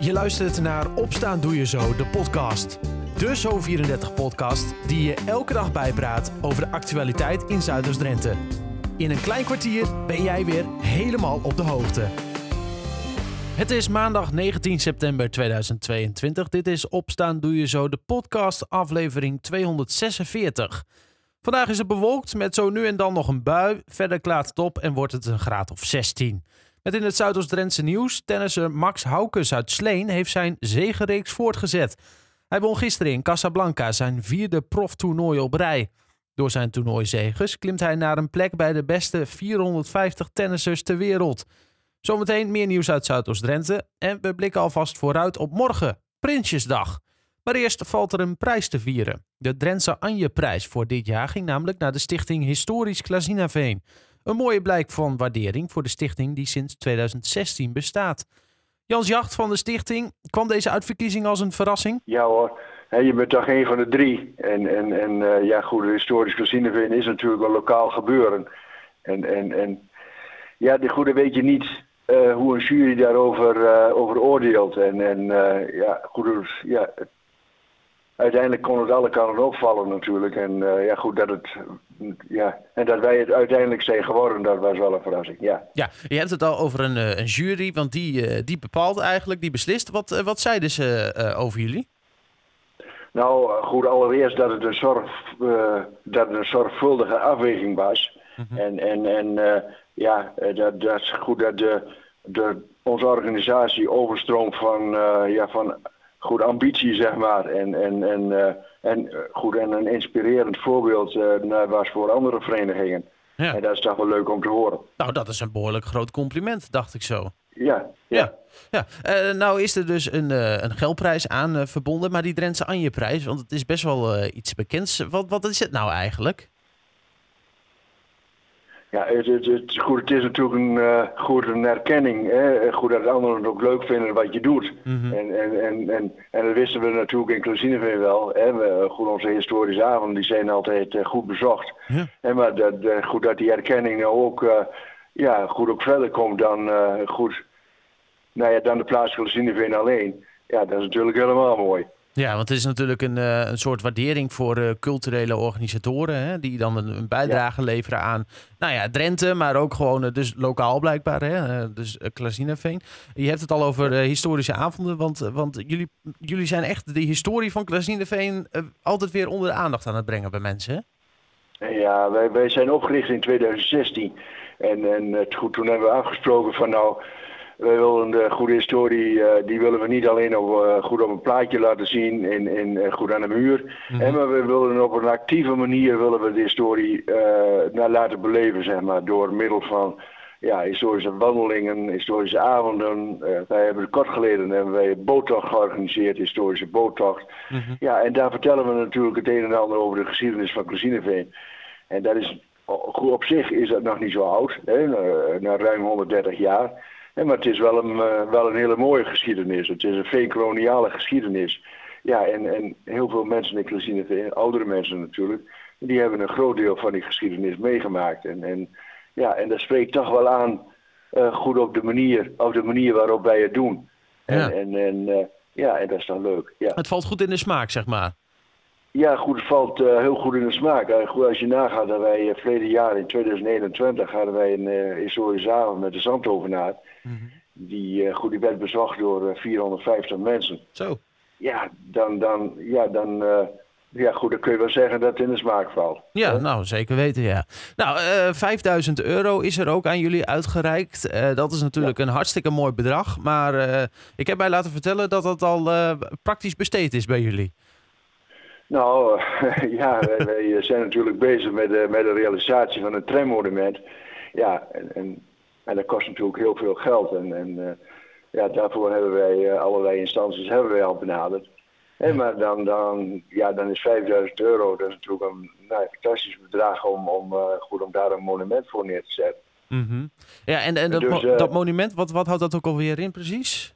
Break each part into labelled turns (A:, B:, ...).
A: Je luistert naar Opstaan Doe Je Zo, de podcast. De Zo34-podcast die je elke dag bijpraat over de actualiteit in Zuiders-Drenthe. In een klein kwartier ben jij weer helemaal op de hoogte. Het is maandag 19 september 2022. Dit is Opstaan Doe Je Zo, de podcast aflevering 246. Vandaag is het bewolkt met zo nu en dan nog een bui. Verder klaart het op en wordt het een graad of 16. Met in het Zuidoost-Drentse nieuws, tennisser Max Haukes uit Sleen heeft zijn zegenreeks voortgezet. Hij won gisteren in Casablanca zijn vierde proftoernooi op rij. Door zijn toernooizeges klimt hij naar een plek bij de beste 450 tennissers ter wereld. Zometeen meer nieuws uit Zuidoost-Drenthe en we blikken alvast vooruit op morgen, Prinsjesdag. Maar eerst valt er een prijs te vieren. De Drentse Anje-prijs voor dit jaar ging namelijk naar de stichting Historisch Klazinaveen. Een mooie blijk van waardering voor de stichting die sinds 2016 bestaat. Jans Jacht van de stichting, kwam deze uitverkiezing als een verrassing?
B: Ja hoor, je bent toch een van de drie. En, en, en uh, ja, goed, historisch Klazinaveen is natuurlijk een lokaal gebeuren. En, en, en ja, de goede weet je niet uh, hoe een jury daarover uh, over oordeelt. En, en ja, goed, ja, uiteindelijk kon het alle kanten opvallen natuurlijk. En ja, goed, dat het. Ja, en dat wij het uiteindelijk zijn geworden, dat was wel een verrassing. Ja,
A: ja je hebt het al over een, een jury, want die, uh, die bepaalt eigenlijk, die beslist. Wat, uh, wat zeiden ze over jullie?
B: Nou, goed, allereerst dat het een, zorg, dat het een zorgvuldige afweging was. Mm -hmm. En, en, en ja, dat, dat is goed dat de, de, onze organisatie overstroomt van, ja, van goed ambitie, zeg maar. En, en, en, uh, en, goed, en een inspirerend voorbeeld uh, was voor andere verenigingen. Ja. En dat is toch wel leuk om te horen.
A: Nou, dat is een behoorlijk groot compliment, dacht ik zo.
B: Ja, ja.
A: ja. ja. Uh, nou is er dus een, een geldprijs aan verbonden, maar die Drentse Anje-prijs, want het is best wel iets bekends. Wat, wat is het nou eigenlijk?
B: Ja, het, het, het, goed, het is natuurlijk een, uh, goed, een erkenning. Hè? Goed dat anderen het ook leuk vinden wat je doet. Mm -hmm. en, en, en, en, en dat wisten we natuurlijk in Klazineveen wel. Hè? We, goed, onze historische avonden die zijn altijd uh, goed bezocht. Ja. En maar dat, goed dat die erkenning nou ook, ja, goed ook verder komt dan, goed, nou ja, dan de plaats Klazineveen alleen. Ja, dat is natuurlijk helemaal mooi.
A: Ja, want het is natuurlijk een, uh, een soort waardering voor uh, culturele organisatoren. Hè, die dan een, een bijdrage ja. leveren aan nou ja, Drenthe, maar ook gewoon uh, dus lokaal blijkbaar. Hè, dus Klazineveen. Je hebt het al over historische avonden. Want, want jullie, jullie zijn echt de historie van Klazineveen altijd weer onder de aandacht aan het brengen bij mensen. Hè?
B: Ja, wij, wij zijn opgericht in 2016. En, en goed, toen hebben we afgesproken van nou wij willen de goede historie, uh, die willen we niet alleen op, uh, goed op een plaatje laten zien in, in, uh, goed aan de muur. Mm -hmm. en, maar we willen op een actieve manier willen we de historie naar laten beleven, zeg maar, door middel van ja, historische wandelingen, historische avonden. wij hebben kort geleden hebben wij een boottocht georganiseerd, historische boottocht. Mm -hmm. Ja, en daar vertellen we natuurlijk het een en ander over de geschiedenis van Klesineveen. En dat is, op zich is dat nog niet zo oud, hè, na, na ruim 130 jaar. Ja, maar het is wel een, uh, wel een hele mooie geschiedenis. Het is een veenkoloniale geschiedenis. Ja, en, en heel veel mensen, ik zie het, oudere mensen natuurlijk, die hebben een groot deel van die geschiedenis meegemaakt. En, en, ja, en dat spreekt toch wel aan uh, goed op de, manier, op de manier waarop wij het doen. En, ja. en, en, uh, ja, en dat is dan leuk. Ja.
A: Het valt goed in de smaak, zeg maar.
B: Ja, goed, het valt uh, heel goed in de smaak. Uh, goed, als je nagaat dat wij uh, verleden jaar in 2021 hadden wij een historische avond met de Zandhovenaar. Mm -hmm. Die, goed, die werd bezocht door 450 mensen.
A: Zo.
B: Ja, dan, dan, ja, dan, ja, goed, dan kun je wel zeggen dat het in de smaak valt.
A: Ja, nou, zeker weten, ja. Nou, 5000 euro is er ook aan jullie uitgereikt. dat is natuurlijk ja. een hartstikke mooi bedrag. Maar ik heb mij laten vertellen dat dat al praktisch besteed is bij jullie.
B: Nou, ja, wij, wij, zijn natuurlijk bezig met de, met de realisatie van een trammonument. Ja, en, en, en, dat kost natuurlijk heel veel geld. En, en uh, ja, daarvoor hebben wij allerlei instanties hebben wij al benaderd. En, maar dan, dan, ja, dan is 5000 euro dat is natuurlijk een nou, fantastisch bedrag om, om, uh, goed, om daar een monument voor neer te zetten.
A: Mm -hmm. Ja, en, en dat, dus, mo dat monument, wat, wat houdt dat ook alweer in precies?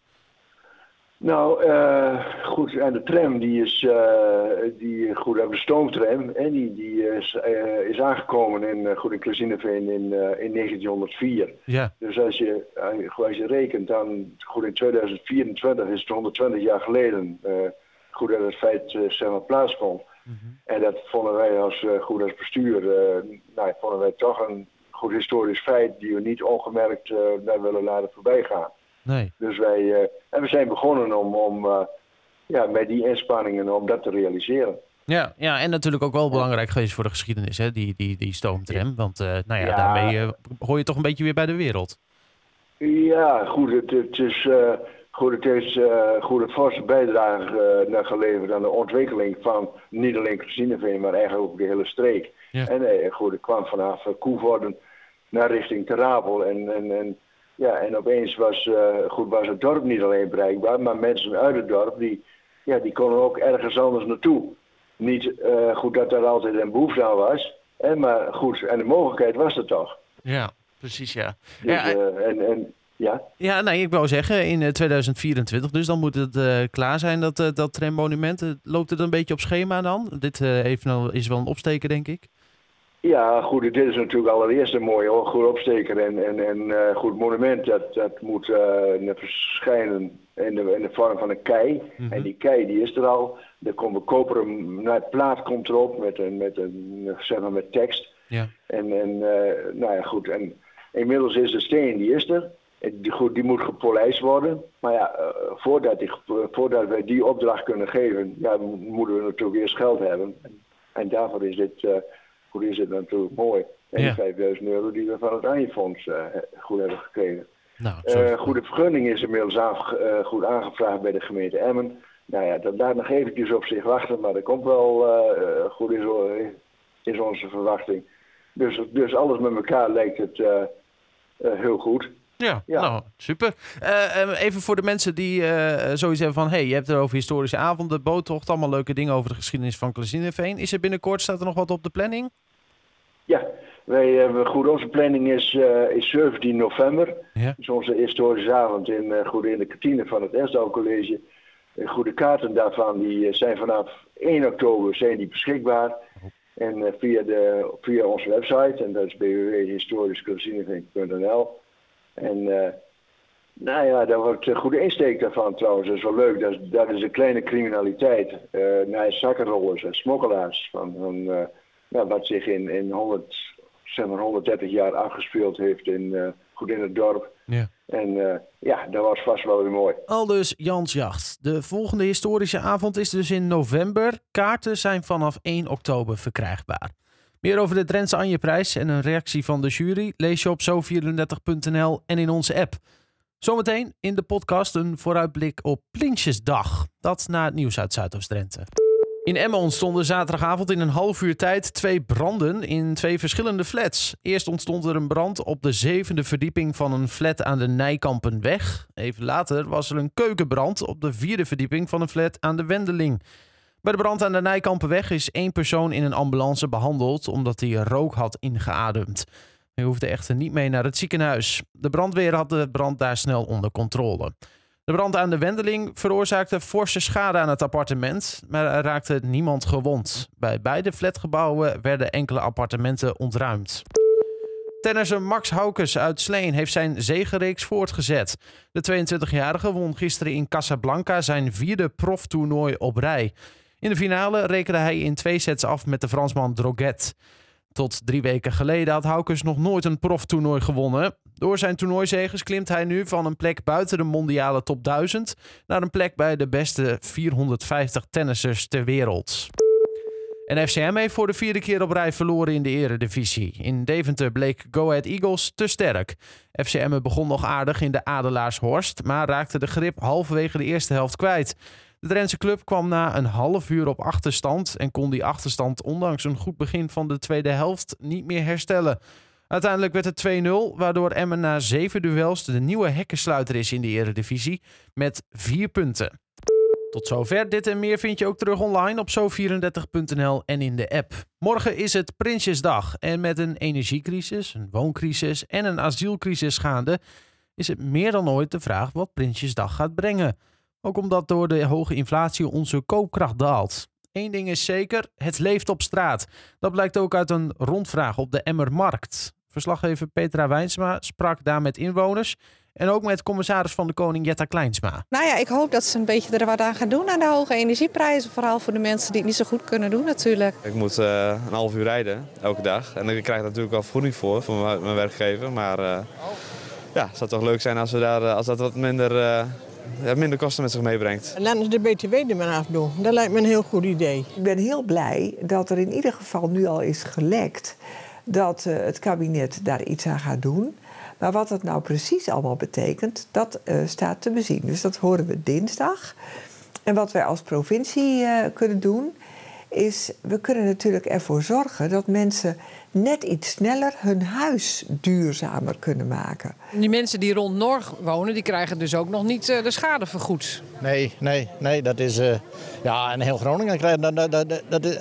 B: Nou, uh, goed, en de tram die is, uh, die, goed, de stoomtram, en die, die is, uh, is aangekomen in, goed, in in, in 1904.
A: Ja.
B: Dus als je, als je rekent, dan, goed, in 2024 is het 120 jaar geleden, goed, dat het feit, zeg maar, plaatsvond. Mm -hmm. En dat vonden wij als, goed, als bestuur, nou, vonden wij toch een goed historisch feit die we niet ongemerkt daar willen laten voorbij gaan.
A: Nee.
B: Dus wij, uh, en we zijn begonnen om, om uh, ja, met die inspanningen om dat te realiseren.
A: Ja, ja, en natuurlijk ook wel belangrijk geweest voor de geschiedenis, hè? Die, die, die stoomtram. Want uh, nou ja, ja. daarmee hoor je toch een beetje weer bij de wereld.
B: Ja, goed. Het, het is, goed, het heeft goed, een forse bijdrage geleverd aan de ontwikkeling van niet alleen Christineveen, maar eigenlijk ook de hele streek.
A: Ja.
B: En goed, het kwam vanaf Koevorden naar richting Terabel. En, en, en ja, en opeens was, uh, goed, was het dorp niet alleen bereikbaar, maar mensen uit het dorp die, ja, die konden ook ergens anders naartoe. Niet uh, goed dat er altijd een behoefte aan was, hè, maar goed, en de mogelijkheid was er toch.
A: Ja, precies, ja.
B: Dus,
A: ja,
B: uh, en, en, ja?
A: ja, nee, ik wou zeggen in 2024, dus dan moet het klaar zijn, dat, dat trammonument. Loopt het een beetje op schema dan? Dit heeft nou, is wel een opsteken, denk ik.
B: Ja, goed, dit is natuurlijk allereerst een mooie goed opsteker en, en, en uh, goed monument. Dat, dat moet uh, verschijnen in de, in de vorm van een kei. Mm -hmm. En die kei die is er al. Er komt een koperen nou, plaat komt erop met een, met een zeg maar met tekst.
A: Ja.
B: En, en uh, nou ja, goed. En inmiddels is de steen, die is er. Die, goed, die moet gepolijst worden. Maar ja, voordat, die, voordat wij die opdracht kunnen geven, ja, moeten we natuurlijk eerst geld hebben. En, en daarvoor is dit goed is het natuurlijk mooi. En die 5000 euro die we van het Anjefonds uh, goed hebben gekregen.
A: Nou,
B: Eh goede vergunning is inmiddels aange- eh, goed aangevraagd bij de gemeente Emmen. Nou ja, dat laat nog eventjes op zich wachten, maar dat komt wel eh, eh, goed is, is onze verwachting. Dus, dus alles met elkaar lijkt het eh, eh, heel goed.
A: Ja,
B: Ja.
A: nou, super. Eh, eh, even voor de mensen die eh zoiets hebben van... hey, je hebt het over historische avonden, boottocht... allemaal leuke dingen over de geschiedenis van Klezineveen. Is er binnenkort, staat er nog wat op de planning?
B: Ja, wij hebben goed, onze planning is, is 17 november.
A: Ja.
B: is onze historische avond in, eh, goed, in de kantine van het Esdal College. Goede kaarten daarvan die zijn vanaf 1 oktober zijn die beschikbaar. En eh, via, de, via onze website, en dat is www.historischklezineveen.nl. En eh, nou ja, daar wordt een goede insteek daarvan trouwens. Dat is wel leuk. Dat is, dat is een kleine criminaliteit. eh naar zakkenrollers en smokkelaars. Van, van, eh, nou, wat zich in, in 100, zeg maar 130 jaar afgespeeld heeft in, eh, goed in het dorp.
A: Ja.
B: En eh, ja, dat was vast wel weer mooi.
A: Aldus Jans Jacht. De volgende historische avond is dus in november. Kaarten zijn vanaf 1 oktober verkrijgbaar. Meer over de Drentse Anjeprijs en een reactie van de jury lees je op zo34.nl en in onze app. Zometeen in de podcast een vooruitblik op Prinsjesdag. Dat na het nieuws uit Zuidoost-Drenthe. In Emmen ontstonden zaterdagavond in een half uur tijd twee branden in twee verschillende flats. Eerst ontstond er een brand op de zevende verdieping van een flat aan de Nijkampenweg. Even later was er een keukenbrand op de vierde verdieping van een flat aan de Wendeling. Bij de brand aan de Nijkampenweg is één persoon in een ambulance behandeld omdat hij rook had ingeademd. Hij hoefde echter niet mee naar het ziekenhuis. De brandweer had de brand daar snel onder controle. De brand aan de Wendeling veroorzaakte forse schade aan het appartement, maar er raakte niemand gewond. Bij beide flatgebouwen werden enkele appartementen ontruimd. Tennisser Max Haukes uit Sleen heeft zijn zegenreeks voortgezet. De 22-jarige won gisteren in Casablanca zijn vierde proftoernooi op rij. In de finale rekende hij in twee sets af met de Fransman Droget. Tot drie weken geleden had Haukes nog nooit een proftoernooi gewonnen. Door zijn toernooizeges klimt hij nu van een plek buiten de mondiale top 1000 naar een plek bij de beste 450 tennissers ter wereld. En FCM heeft voor de vierde keer op rij verloren in de eredivisie. In Deventer bleek Go Ahead Eagles te sterk. FCM begon nog aardig in de Adelaarshorst, maar raakte de grip halverwege de eerste helft kwijt. De Drentse club kwam na een half uur op achterstand en kon die achterstand ondanks een goed begin van de tweede helft niet meer herstellen. Uiteindelijk werd het 2-0, waardoor Emmen na zeven duels de nieuwe hekkensluiter is in de eredivisie met vier punten. Tot zover. Dit en meer vind je ook terug online op zo34.nl en in de app. Morgen is het Prinsjesdag en met een energiecrisis, een wooncrisis en een asielcrisis gaande is het meer dan ooit de vraag wat Prinsjesdag gaat brengen. Ook omdat door de hoge inflatie onze koopkracht daalt. Eén ding is zeker, het leeft op straat. Dat blijkt ook uit een rondvraag op de Emmermarkt. Verslaggever Petra Wijnsma sprak daar met inwoners en ook met commissaris van de Koning Jetta Kleinsma.
C: Nou ja, ik hoop dat ze een beetje er wat aan gaan doen aan de hoge energieprijzen. Vooral voor de mensen die het niet zo goed kunnen doen natuurlijk.
D: Ik moet uh, een half uur rijden elke dag. En ik krijg natuurlijk wel vergoeding voor, voor mijn werkgever. Maar uh, ja, het zou toch leuk zijn als, we daar, als dat wat minder, uh, minder kosten met zich meebrengt.
E: Laten ze de BTW er maar afdoen. Dat lijkt me een heel goed idee.
F: Ik ben heel blij dat er in ieder geval nu al is gelekt dat het kabinet daar iets aan gaat doen. Maar wat dat nou precies allemaal betekent, dat uh, staat te bezien. Dus dat horen we dinsdag. En wat wij als provincie uh, kunnen doen, is we kunnen natuurlijk ervoor zorgen dat mensen net iets sneller hun huis duurzamer kunnen maken.
G: Die mensen die rond Norg wonen, die krijgen dus ook nog niet uh, de schade vergoed.
H: Nee, nee, nee, dat is. ja, en heel Groningen krijgt dat, dat, dat, dat is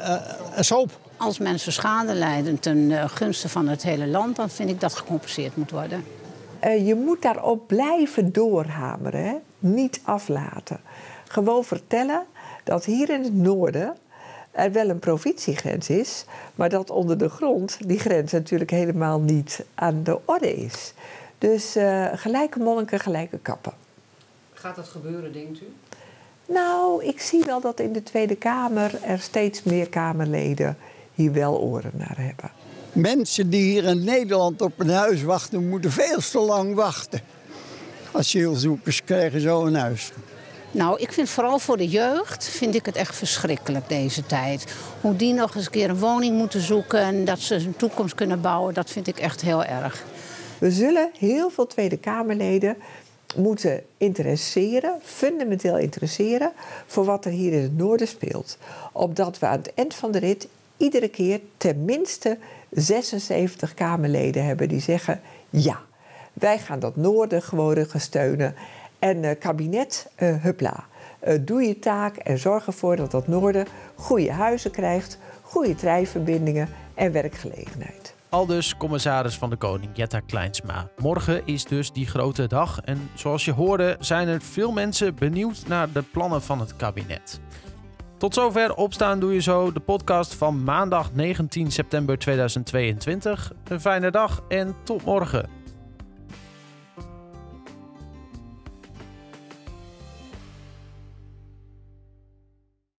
H: een soap.
I: Als mensen schade lijden ten gunste van het hele land, dan vind ik dat gecompenseerd moet worden.
F: Uh, je moet daarop blijven doorhameren, hè? niet aflaten. Gewoon vertellen dat hier in het noorden er wel een provinciegrens is, maar dat onder de grond die grens natuurlijk helemaal niet aan de orde is. Dus uh, gelijke monniken, gelijke kappen.
G: Gaat dat gebeuren, denkt u?
F: Nou, ik zie wel dat in de Tweede Kamer er steeds meer Kamerleden hier wel oren naar hebben.
J: Mensen die hier in Nederland op een huis wachten, moeten veel te lang wachten. Asielzoekers krijgen zo een huis.
I: Nou, ik vind vooral voor de jeugd vind ik het echt verschrikkelijk deze tijd. Hoe die nog eens een keer een woning moeten zoeken en dat ze een toekomst kunnen bouwen, dat vind ik echt heel erg.
F: We zullen heel veel Tweede Kamerleden moeten interesseren, fundamenteel interesseren, voor wat er hier in het noorden speelt. Opdat we aan het eind van de rit iedere keer tenminste 76 Kamerleden hebben die zeggen: ja, wij gaan dat noorden gewoon steunen. En uh, kabinet, uh, hupla. Uh, doe je taak en zorg ervoor dat dat noorden goede huizen krijgt, goede treinverbindingen en werkgelegenheid.
A: Aldus commissaris van de Koning Jetta Kleinsma. Morgen is dus die grote dag en zoals je hoorde zijn er veel mensen benieuwd naar de plannen van het kabinet. Tot zover Opstaan Doe Je Zo, de podcast van maandag 19 september 2022. Een fijne dag en tot morgen.